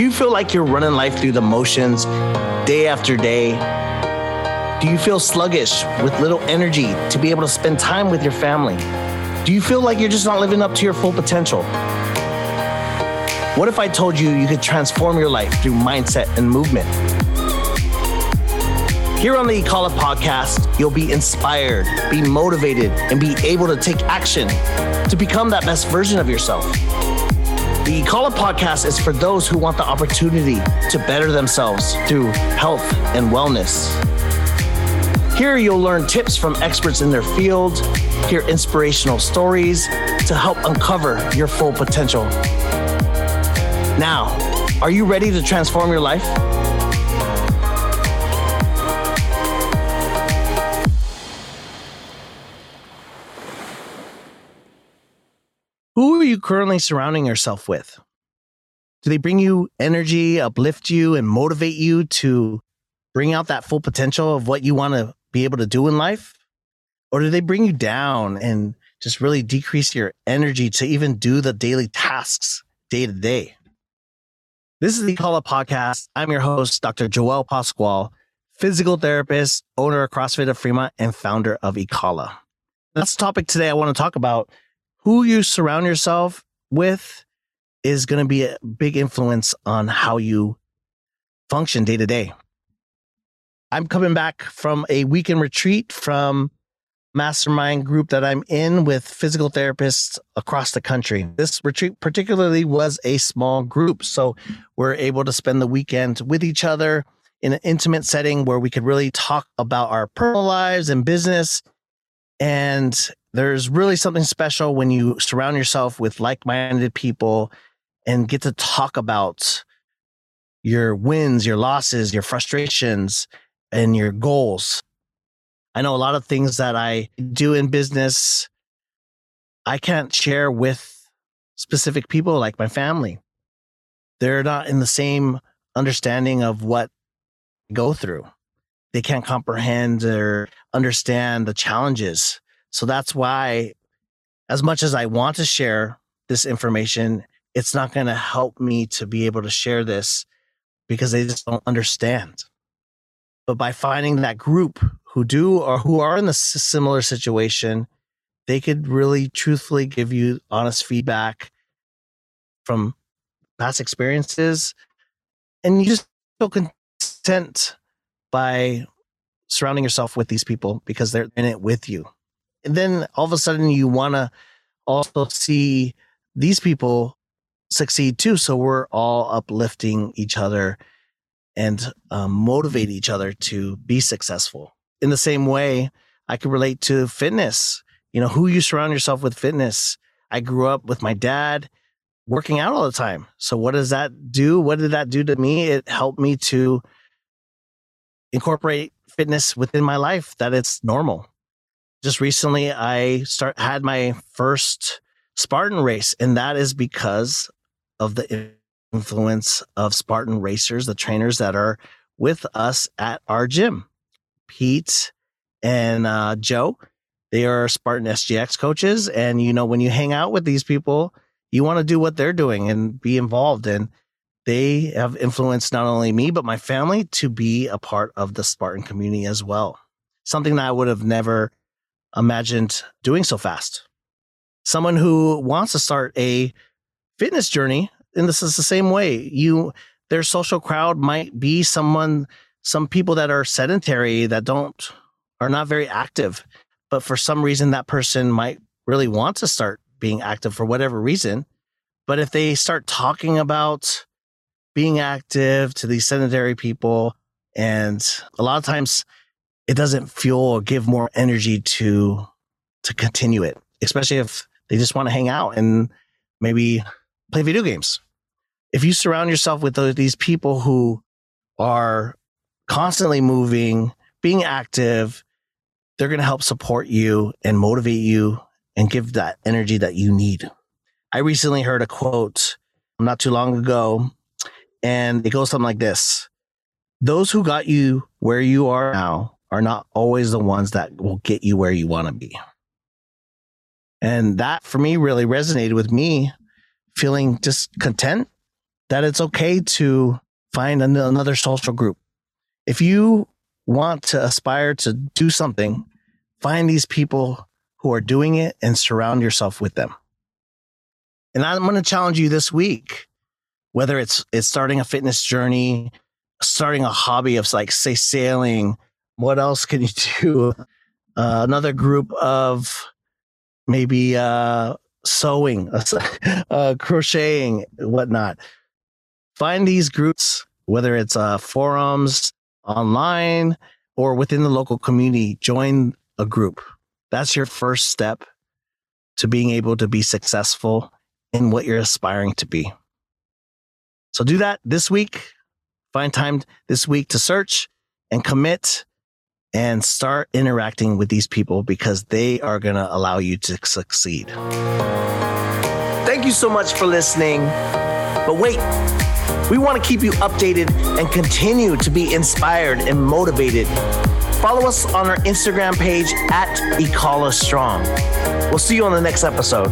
Do you feel like you're running life through the motions day after day? Do you feel sluggish with little energy to be able to spend time with your family? Do you feel like you're just not living up to your full potential? What if I told you you could transform your life through mindset and movement? Here on the Ikala podcast, you'll be inspired, be motivated, and be able to take action to become that best version of yourself. The Ikala podcast is for those who want the opportunity to better themselves through health and wellness. Here you'll learn tips from experts in their field, hear inspirational stories to help uncover your full potential. Now, are you ready to transform your life? You currently surrounding yourself with? Do they bring you energy, uplift you, and motivate you to bring out that full potential of what you want to be able to do in life? Or do they bring you down and just really decrease your energy to even do the daily tasks day to day? This is the Ikala Podcast. I'm your host, Dr. Joewel Pascual, physical therapist, owner of CrossFit of Fremont, and founder of Ikala. That's the topic today I want to talk about who you surround yourself with is going to be a big influence on how you function day to day. I'm coming back from a weekend retreat from mastermind group that I'm in with physical therapists across the country. This retreat particularly was a small group, so we're able to spend the weekend with each other in an intimate setting where we could really talk about our personal lives and business and there's really something special when you surround yourself with like minded people and get to talk about your wins, your losses, your frustrations, and your goals. I know a lot of things that I do in business, I can't share with specific people like my family. They're not in the same understanding of what I go through. They can't comprehend or understand the challenges so that's why, as much as I want to share this information, it's not going to help me to be able to share this because they just don't understand. But by finding that group who do or who are in the similar situation, they could really truthfully give you honest feedback from past experiences. And you just feel content by surrounding yourself with these people because they're in it with you and then all of a sudden you want to also see these people succeed too. So we're all uplifting each other and um, motivate each other to be successful. In the same way, I can relate to fitness. You know, who you surround yourself with fitness. I grew up with my dad working out all the time. So what does that do? What did that do to me? It helped me to incorporate fitness within my life that it's normal just recently I start had my first Spartan race, and that is because of the influence of Spartan racers, the trainers that are with us at our gym. Pete and uh, Joe, they are Spartan SGX coaches, and you know when you hang out with these people, you want to do what they're doing and be involved. And they have influenced not only me but my family to be a part of the Spartan community as well. Something that I would have never imagined doing so fast. Someone who wants to start a fitness journey, and this is the same way. You their social crowd might be someone, some people that are sedentary that don't are not very active, but for some reason that person might really want to start being active for whatever reason. But if they start talking about being active to these sedentary people, and a lot of times it doesn't fuel or give more energy to to continue it, especially if they just want to hang out and maybe play video games. If you surround yourself with those, these people who are constantly moving, being active, they're going to help support you and motivate you and give that energy that you need. I recently heard a quote not too long ago, and it goes something like this Those who got you where you are now are not always the ones that will get you where you want to be. And that for me really resonated with me feeling just content that it's okay to find another social group. If you want to aspire to do something, find these people who are doing it and surround yourself with them. And I'm going to challenge you this week, whether it's it's starting a fitness journey, starting a hobby of like say sailing, what else can you do? Uh, another group of maybe uh, sewing, uh, crocheting, whatnot. Find these groups, whether it's uh, forums, online, or within the local community. Join a group. That's your first step to being able to be successful in what you're aspiring to be. So do that this week. Find time this week to search and commit and start interacting with these people because they are going to allow you to succeed. Thank you so much for listening. But wait, we want to keep you updated and continue to be inspired and motivated. Follow us on our Instagram page at Ikala Strong. We'll see you on the next episode.